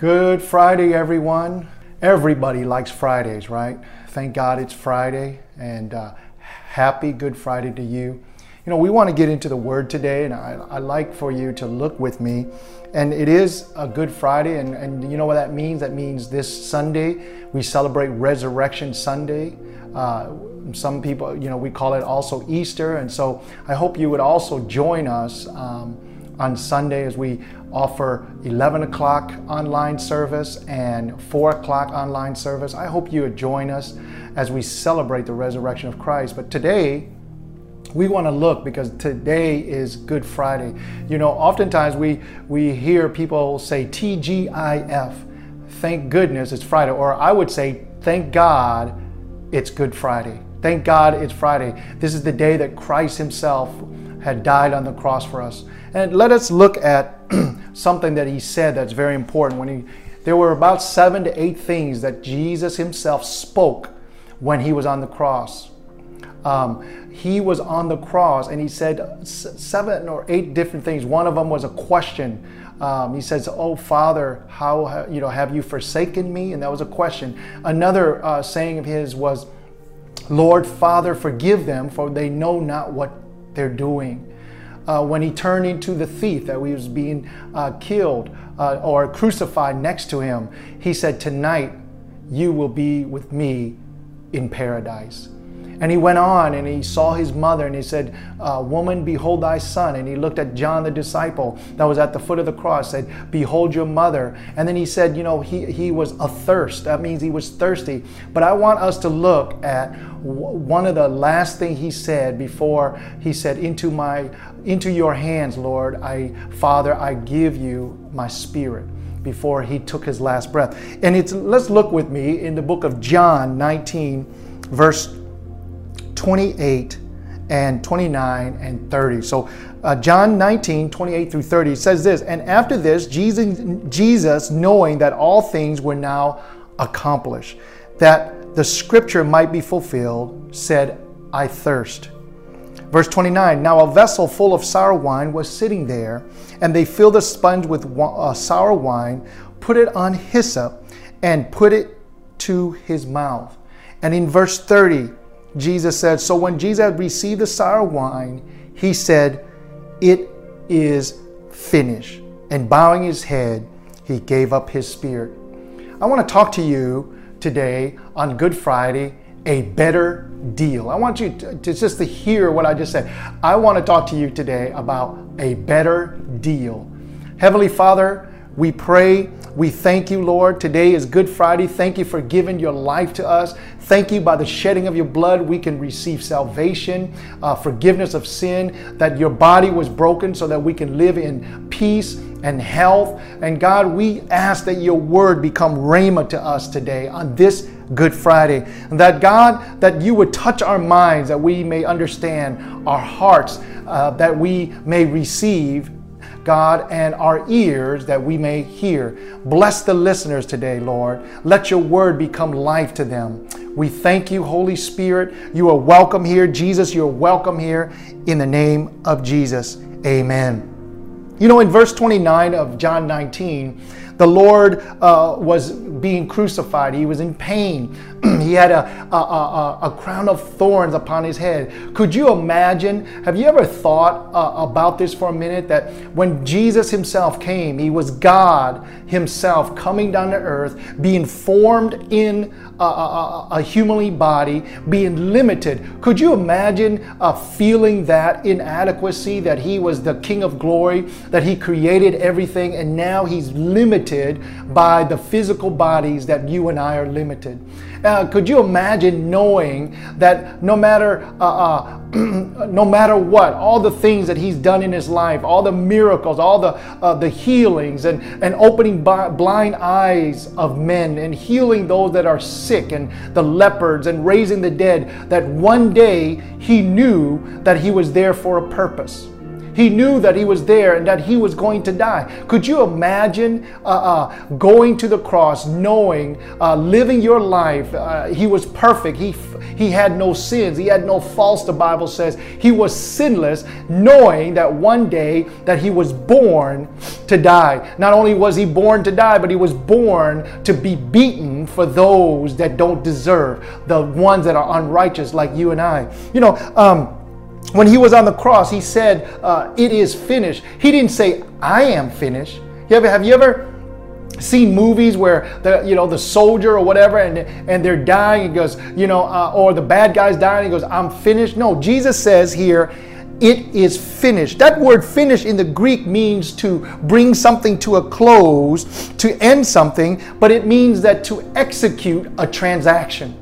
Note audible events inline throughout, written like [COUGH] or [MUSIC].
Good Friday, everyone. Everybody likes Fridays, right? Thank God it's Friday, and uh, happy Good Friday to you. You know, we want to get into the Word today, and I, I like for you to look with me. And it is a Good Friday, and, and you know what that means? That means this Sunday we celebrate Resurrection Sunday. Uh, some people, you know, we call it also Easter, and so I hope you would also join us. Um, on Sunday as we offer 11 o'clock online service and 4 o'clock online service. I hope you would join us as we celebrate the resurrection of Christ. But today, we want to look because today is Good Friday. You know, oftentimes we, we hear people say TGIF, thank goodness it's Friday, or I would say, thank God it's Good Friday. Thank God it's Friday. This is the day that Christ Himself had died on the cross for us. And let us look at [CLEARS THROAT] something that he said that's very important. When he, there were about seven to eight things that Jesus himself spoke when he was on the cross. Um, he was on the cross and he said seven or eight different things. One of them was a question. Um, he says, "Oh Father, how you know have you forsaken me?" And that was a question. Another uh, saying of his was, "Lord Father, forgive them, for they know not what they're doing." uh, when he turned into the thief that he was being uh, killed uh, or crucified next to him, he said, Tonight you will be with me in paradise. And he went on and he saw his mother and he said, uh, Woman, behold thy son. And he looked at John the disciple that was at the foot of the cross, said, Behold your mother. And then he said, You know, he, he was athirst. That means he was thirsty. But I want us to look at one of the last thing he said before he said, Into my into your hands, Lord, I Father, I give you my spirit before he took his last breath. And it's let's look with me in the book of John 19, verse 28 and 29 and 30. So uh, John 19, 28 through 30 says this, and after this, Jesus, Jesus, knowing that all things were now accomplished, that the scripture might be fulfilled, said, I thirst. Verse 29 Now a vessel full of sour wine was sitting there, and they filled a sponge with uh, sour wine, put it on hyssop, and put it to his mouth. And in verse 30, Jesus said, So when Jesus had received the sour wine, he said, It is finished. And bowing his head, he gave up his spirit. I want to talk to you today on Good Friday, a better deal. I want you to, to, just to hear what I just said. I want to talk to you today about a better deal. Heavenly Father, we pray we thank you, Lord. Today is Good Friday. Thank you for giving your life to us. Thank you by the shedding of your blood, we can receive salvation, uh, forgiveness of sin, that your body was broken so that we can live in peace and health. And God, we ask that your word become rhema to us today on this Good Friday. And that God, that you would touch our minds, that we may understand our hearts, uh, that we may receive God, and our ears that we may hear. Bless the listeners today, Lord. Let your word become life to them. We thank you, Holy Spirit. You are welcome here. Jesus, you're welcome here in the name of Jesus. Amen. You know, in verse 29 of John 19, the Lord uh, was being crucified. He was in pain. [CLEARS THROAT] he had a, a, a, a, crown of thorns upon his head. Could you imagine? Have you ever thought uh, about this for a minute? That when Jesus himself came, he was God himself coming down to earth, being formed in a, a, a humanly body, being limited. Could you imagine uh, feeling that inadequacy, that he was the King of glory, that he created everything, and now he's limited by the physical bodies that you and I are limited? Uh, could you imagine knowing that no matter uh, uh, [CLEARS THROAT] no matter what, all the things that he's done in his life, all the miracles, all the uh, the healings, and and opening blind eyes of men, and healing those that are sick, and the leopards, and raising the dead, that one day he knew that he was there for a purpose. He knew that he was there and that he was going to die. Could you imagine uh, uh, going to the cross, knowing, uh, living your life? Uh, he was perfect. He he had no sins. He had no faults. The Bible says he was sinless, knowing that one day that he was born to die. Not only was he born to die, but he was born to be beaten for those that don't deserve, the ones that are unrighteous, like you and I. You know. Um, when he was on the cross, he said, uh, It is finished. He didn't say, I am finished. You ever, have you ever seen movies where the you know the soldier or whatever and and they're dying he goes you know uh, or the bad guy's dying he goes i'm finished no jesus says here it is finished that word finished in the greek means to bring something to a close to end something but it means that to execute a transaction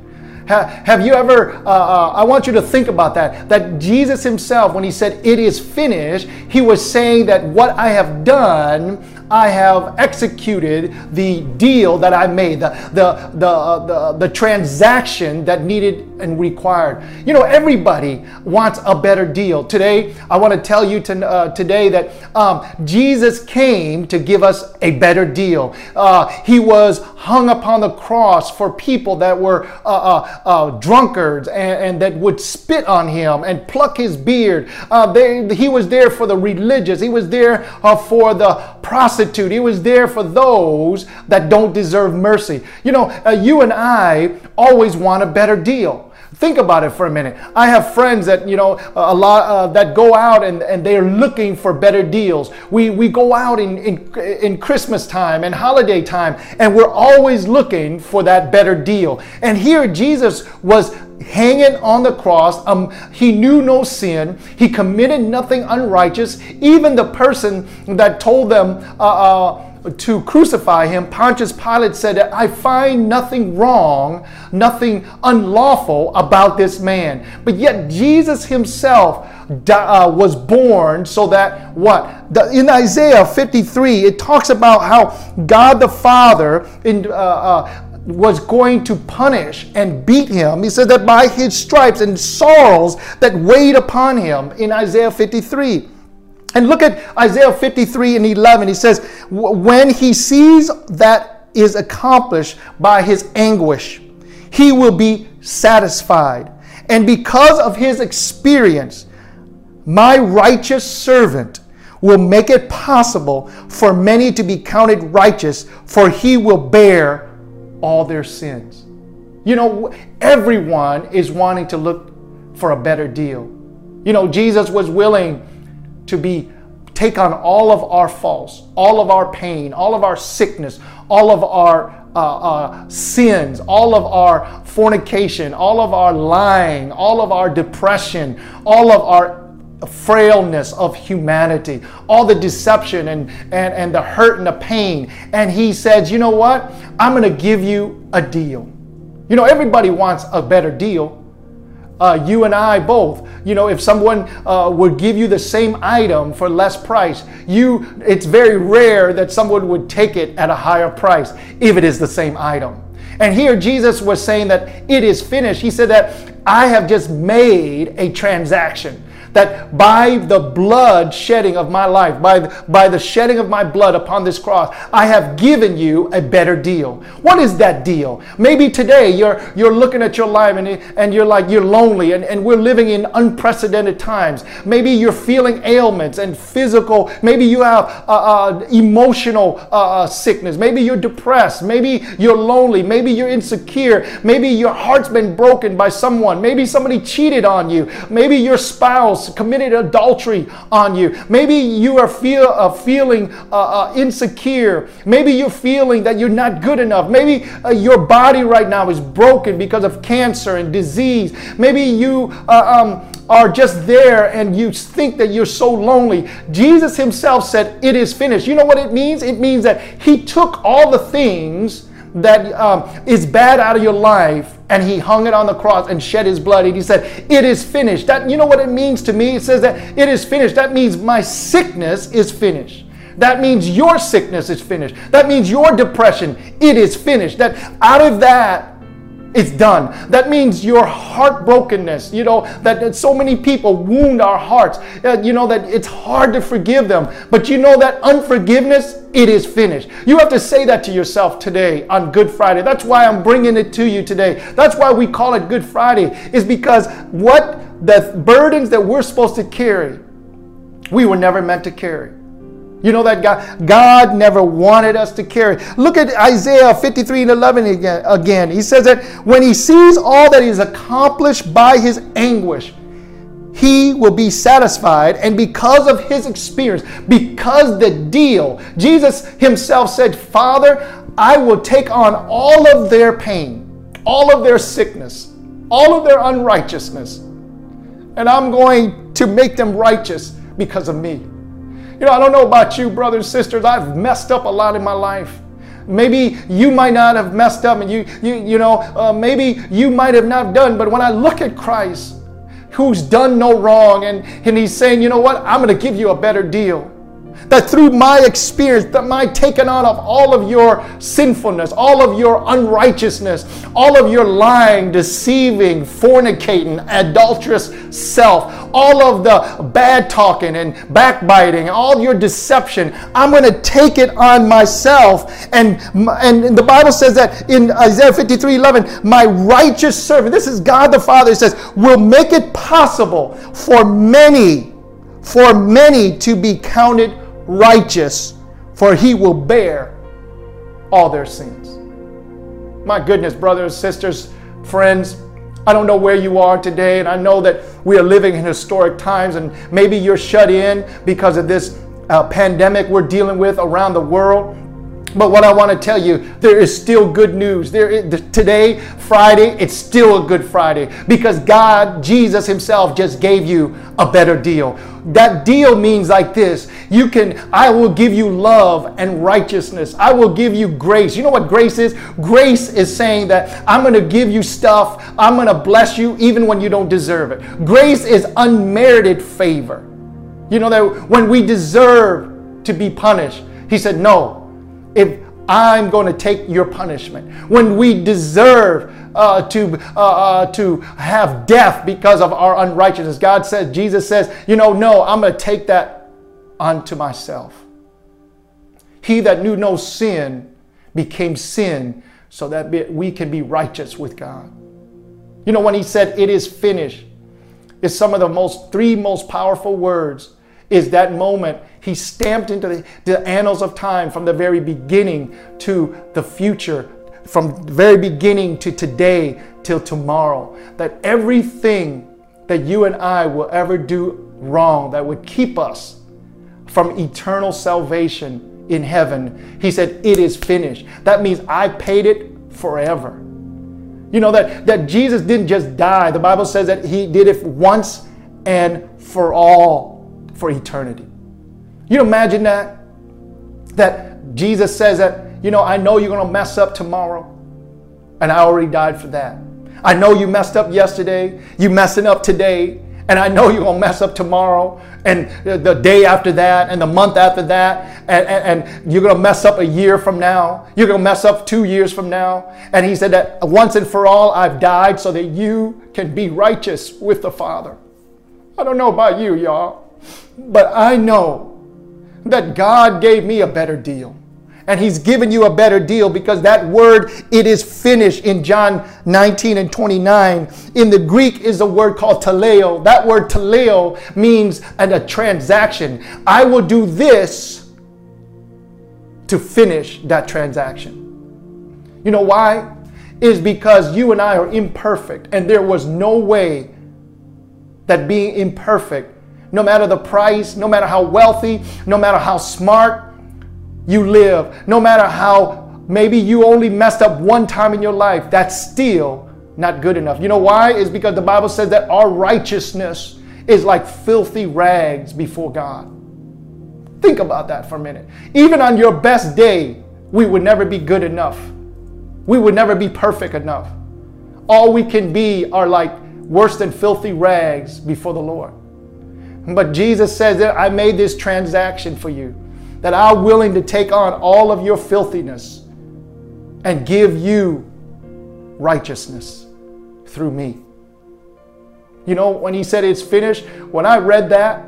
have you ever, uh, uh, I want you to think about that, that Jesus himself, when he said, It is finished, he was saying that what I have done, I have executed the deal that I made, the, the, the, uh, the, the transaction that needed and required. You know, everybody wants a better deal. Today, I want to tell you to, uh, today that um, Jesus came to give us a better deal. Uh, he was hung upon the cross for people that were uh, uh, uh drunkards and, and, that would spit on him and pluck his beard. They, he was there for the religious. He was there for the prostitute. He was there for those that don't deserve mercy. You know, uh, you and I always want a better deal. Think about it for a minute. I have friends that you know a lot uh, that go out and, and they're looking for better deals. We we go out in, in in Christmas time and holiday time, and we're always looking for that better deal. And here Jesus was hanging on the cross. Um, he knew no sin. He committed nothing unrighteous. Even the person that told them uh, uh, to crucify him, Pontius Pilate said, I find nothing wrong, nothing unlawful about this man. But yet Jesus himself uh, was born so that what? The, in Isaiah 53, it talks about how God the Father in, uh, uh, was going to punish and beat him. He said that by his stripes and sorrows that weighed upon him in Isaiah 53. And look at Isaiah 53 and 11. He says, When he sees that is accomplished by his anguish, he will be satisfied. And because of his experience, my righteous servant will make it possible for many to be counted righteous, for he will bear all their sins. You know, everyone is wanting to look for a better deal. You know, Jesus was willing to be take on all of our faults, all of our pain, all of our sickness, all of our uh, uh, sins, all of our fornication, all of our lying, all of our depression, all of our frailness of humanity, all the deception and, and, and the hurt and the pain. And he says, You know what? I'm going to give you a deal. You know, everybody wants a better deal. Uh, you and I both. You know, if someone uh, would give you the same item for less price, you it's very rare that someone would take it at a higher price if it is the same item. And here Jesus was saying that it is finished. He said that I have just made a transaction that by the blood shedding of my life, by, by the shedding of my blood upon this cross, I have given you a better deal. What is that deal? Maybe today you're, you're looking at your life and, and you're like, you're lonely and, and we're living in unprecedented times. Maybe you're feeling ailments and physical, maybe you have uh, uh, emotional uh, uh sickness. Maybe you're depressed. Maybe you're lonely. Maybe you're insecure. Maybe your heart's been broken by someone. Maybe somebody cheated on you. Maybe your spouse committed adultery on you. Maybe you are feel, uh, feeling uh, uh, insecure. Maybe you're feeling that you're not good enough. Maybe uh, your body right now is broken because of cancer and disease. Maybe you uh, um, are just there and you think that you're so lonely. Jesus himself said, It is finished. You know what it means? It means that he took all the things that um, is bad out of your life and he hung it on the cross and shed his blood and he said it is finished. That you know what it means to me? It says that it is finished. That means my sickness is finished. That means your sickness is finished. That means your depression it is finished. That out of that It's done. That means your heartbrokenness, you know, that, that so many people wound our hearts, uh, you know, that it's hard to forgive them. But you know that unforgiveness, it is finished. You have to say that to yourself today on Good Friday. That's why I'm bringing it to you today. That's why we call it Good Friday, is because what the burdens that we're supposed to carry, we were never meant to carry. You know that God, God never wanted us to carry. Look at Isaiah 53 and 11 again, again. He says that when he sees all that is accomplished by his anguish, he will be satisfied. And because of his experience, because the deal, Jesus himself said, Father, I will take on all of their pain, all of their sickness, all of their unrighteousness, and I'm going to make them righteous because of me. You know, I don't know about you, brothers, and sisters. I've messed up a lot in my life. Maybe you might not have messed up, and you, you, you know, uh, maybe you might have not done. But when I look at Christ, who's done no wrong, and, and he's saying, you know what, I'm going to give you a better deal that through my experience, that my taking on of all of your sinfulness, all of your unrighteousness, all of your lying, deceiving, fornicating, adulterous self, all of the bad talking and backbiting, all your deception, I'm going to take it on myself. And, and the Bible says that in Isaiah 53 11, my righteous servant, this is God the Father, says, will make it possible for many, for many to be counted righteous, for he will bear all their sins. My goodness, brothers, sisters, friends, I don't know where you are today, and I know that we are living in historic times, and maybe you're shut in because of this uh, pandemic we're dealing with around the world. But what I want to tell you, there is still good news. There is, today, Friday, it's still a good Friday because God, Jesus Himself, just gave you a better deal. That deal means like this you can, I will give you love and righteousness. I will give you grace. You know what grace is? Grace is saying that I'm going to give you stuff, I'm going to bless you even when you don't deserve it. Grace is unmerited favor. You know that when we deserve to be punished, He said, No, if I'm going to take your punishment. When we deserve uh, to, uh, uh, to have death because of our unrighteousness, God says, Jesus says, you know, no, I'm going to take that unto myself. He that knew no sin became sin so that we can be righteous with God. You know, when he said, it is finished, it's some of the most, three most powerful words is that moment he stamped into the, the, annals of time from the very beginning to the future, from the very beginning to today till tomorrow. That everything that you and I will ever do wrong that would keep us from eternal salvation in heaven, he said, It is finished. That means I paid it forever. You know that, that Jesus didn't just die. The Bible says that he did it once and for all for eternity. You imagine that? That Jesus says that, you know, I know you're going to mess up tomorrow, and I already died for that. I know you messed up yesterday, you messing up today, and I know you're to mess up tomorrow, and the day after that, and the month after that, and, and, and you're to mess up a year from now. You're to mess up two years from now. And he said that once and for all, I've died so that you can be righteous with the Father. I don't know about you, y'all. But I know that God gave me a better deal. And he's given you a better deal because that word, it is finished in John 19 and 29. In the Greek is a word called teleo. That word teleo means an, a transaction. I will do this to finish that transaction. You know why? Is because you and I are imperfect, and there was no way that being imperfect no matter the price, no matter how wealthy, no matter how smart you live, no matter how maybe you only messed up one time in your life, that's still not good enough. You know why? Is because the Bible says that our righteousness is like filthy rags before God. Think about that for a minute. Even on your best day, we would never be good enough. We would never be perfect enough. All we can be are like worse than filthy rags before the Lord. But Jesus says that I made this transaction for you, that I'm willing to take on all of your filthiness and give you righteousness through me. You know, when he said it's finished, when I read that,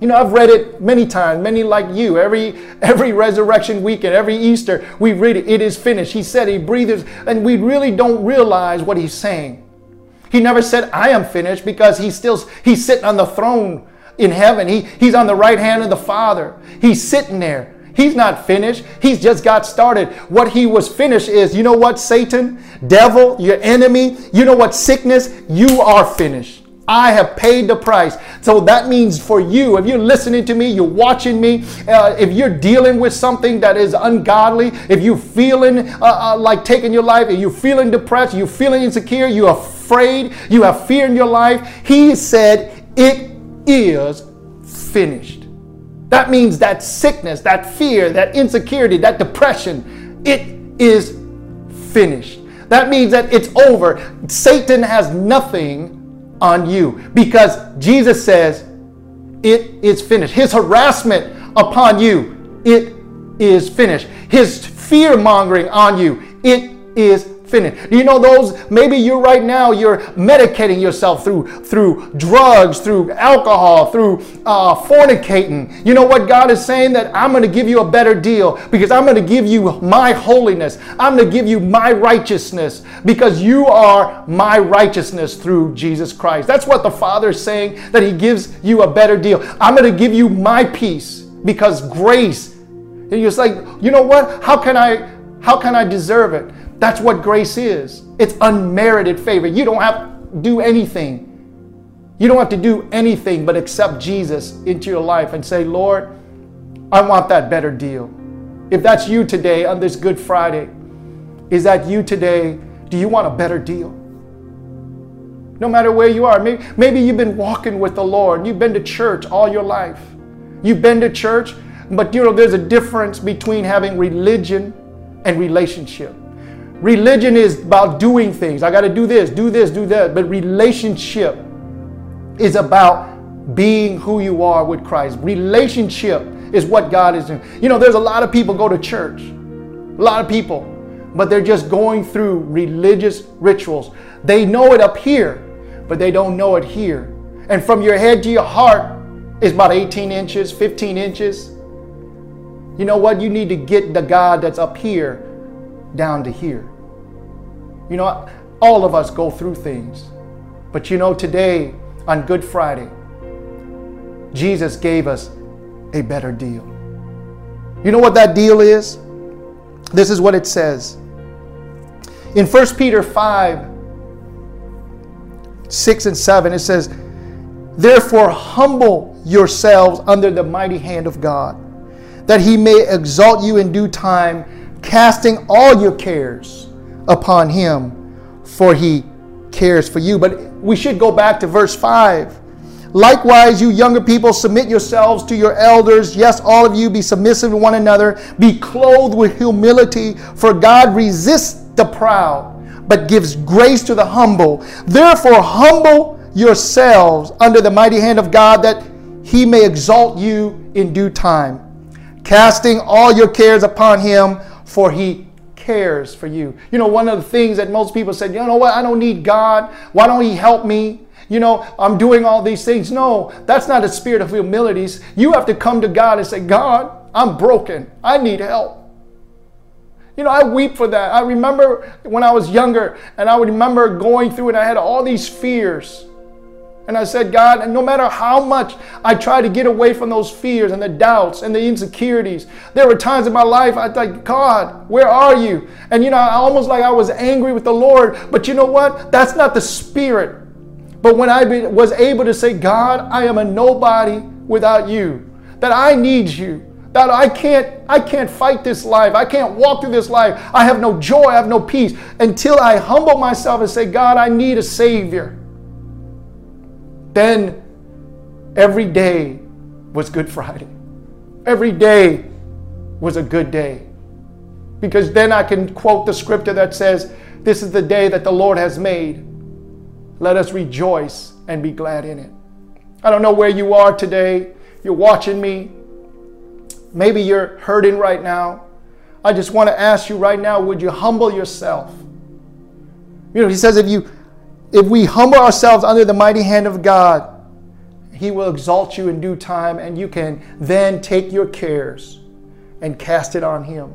you know, I've read it many times, many like you. Every [LAUGHS] every resurrection weekend, every Easter, we read it. It is finished. He said he breathes, and we really don't realize what he's saying. He never said, I am finished, because he's still he's sitting on the throne in heaven. He, he's on the right hand of the Father. He's sitting there. He's not finished. He's just got started. What he was finished is, you know what, Satan, devil, your enemy, you know what, sickness, you are finished. I have paid the price. So that means for you, if you're listening to me, you're watching me, uh, if you're dealing with something that is ungodly, if you're feeling uh, uh, like taking your life, if you're feeling depressed, you're feeling insecure, you're afraid, you have fear in your life, he said, It is finished. That means that sickness, that fear, that insecurity, that depression, it is finished. That means that it's over. Satan has nothing on you because Jesus says it is finished. His harassment upon you, it is finished. His fear mongering on you, it is finished. You know those maybe you right now you're medicating yourself through through drugs, through alcohol, through uh, fornicating. You know what God is saying that I'm going to give you a better deal because I'm going to give you my holiness. I'm going to give you my righteousness because you are my righteousness through Jesus Christ. That's what the Father is saying that He gives you a better deal. I'm going to give you my peace because grace. And you're like, you know what? How can I? How can I deserve it? That's what grace is. It's unmerited favor. You don't have to do anything. You don't have to do anything but accept Jesus into your life and say, Lord, I want that better deal. If that's you today on this Good Friday, is that you today? Do you want a better deal? No matter where you are, maybe, maybe you've been walking with the Lord, you've been to church all your life. You've been to church, but you know there's a difference between having religion and relationship. Religion is about doing things. I got to do this, do this, do that. But relationship is about being who you are with Christ. Relationship is what God is doing. You know, there's a lot of people go to church, a lot of people, but they're just going through religious rituals. They know it up here, but they don't know it here. And from your head to your heart is about 18 inches, 15 inches. You know what? You need to get the God that's up here down to here. You know, all of us go through things. But you know, today on Good Friday, Jesus gave us a better deal. You know what that deal is? This is what it says. In 1 Peter 5, 6 and 7, it says, Therefore, humble yourselves under the mighty hand of God, that he may exalt you in due time casting all your cares upon him, for he cares for you. But we should go back to verse 5. Likewise, you younger people, submit yourselves to your elders. Yes, all of you be submissive to one another. Be clothed with humility, for God resists the proud, but gives grace to the humble. Therefore, humble yourselves under the mighty hand of God, that he may exalt you in due time. Casting all your cares upon him, for he cares for you. You know, one of the things that most people said, you know what, I don't need God. Why don't he help me? You know, I'm doing all these things. No, that's not a spirit of humility. You have to come to God and say, God, I'm broken. I need help. You know, I weep for that. I remember when I was younger and I would remember going through and I had all these fears. And I said, God, and no matter how much I try to get away from those fears and the doubts and the insecurities, there were times in my life I thought, God, where are you? And you know, I almost like I was angry with the Lord. But you know what? That's not the spirit. But when I was able to say, God, I am a nobody without you, that I need you, that I can't, I can't fight this life. I can't walk through this life. I have no joy, I have no peace until I humble myself and say, God, I need a Savior. Then every day was Good Friday. Every day was a good day. Because then I can quote the scripture that says, This is the day that the Lord has made. Let us rejoice and be glad in it. I don't know where you are today. You're watching me. Maybe you're hurting right now. I just want to ask you right now would you humble yourself? You know, he says if you if we humble ourselves under the mighty hand of God, he will exalt you in due time and you can then take your cares and cast it on him.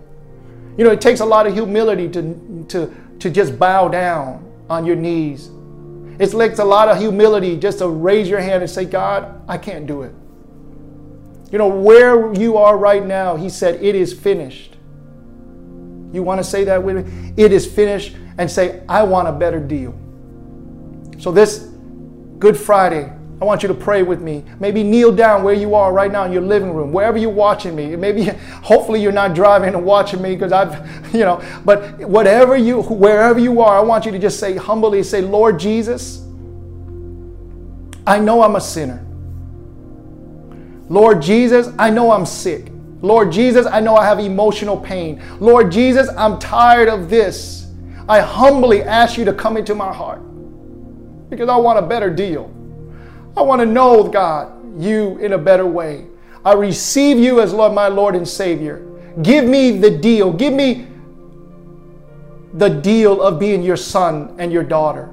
You know, it takes a lot of humility to to to just bow down on your knees. It takes a lot of humility just to raise your hand and say, God, I can't do it. You know, where you are right now, he said, It is finished. You want to say that with me? It is finished, and say, I want a better deal. So, this Good Friday, I want you to pray with me. Maybe kneel down where you are right now in your living room, wherever you're watching me. Maybe, [LAUGHS] hopefully, you're not driving and watching me because I've, [LAUGHS] you know, but whatever you, wherever you are, I want you to just say humbly, say, Lord Jesus, I know I'm a sinner. Lord Jesus, I know I'm sick. Lord Jesus, I know I have emotional pain. Lord Jesus, I'm tired of this. I humbly ask you to come into my heart because I want a better deal. I want to know, God, you in a better way. I receive you as Lord, my Lord and Savior. Give me the deal. Give me the deal of being your son and your daughter.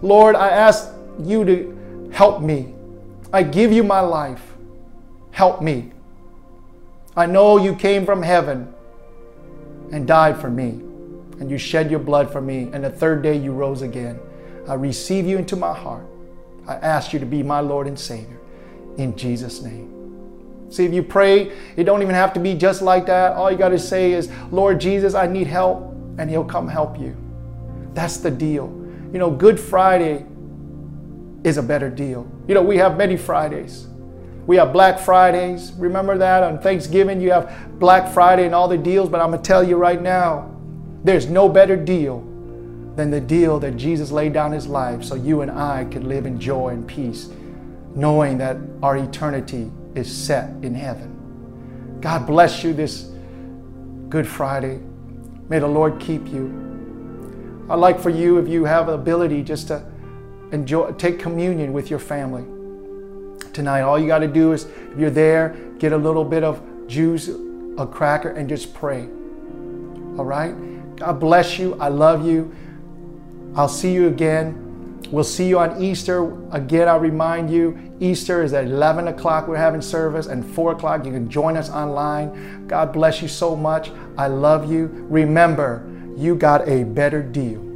Lord, I ask you to help me. I give you my life. Help me. I know you came from heaven and died for me, and you shed your blood for me, and the third day you rose again. I receive you into my heart. I ask you to be my Lord and Savior in Jesus' name. See, if you pray, it don't even have to be just like that. All you got to say is, Lord Jesus, I need help, and He'll come help you. That's the deal. You know, Good Friday is a better deal. You know, we have many Fridays. We have Black Fridays. Remember that on Thanksgiving, you have Black Friday and all the deals. But I'm going to tell you right now, there's no better deal than the deal that Jesus laid down his life so you and I could live in joy and peace, knowing that our eternity is set in heaven. God bless you this Good Friday. May the Lord keep you. I'd like for you, if you have the ability, just to enjoy, take communion with your family tonight. All you got to do is, if you're there, get a little bit of juice, a cracker, and just pray. All right? God bless you. I love you. I'll see you again. We'll see you on Easter. Again, I'll remind you Easter is at 11 o'clock. We're having service, and 4 o'clock. You can join us online. God bless you so much. I love you. Remember, you got a better deal.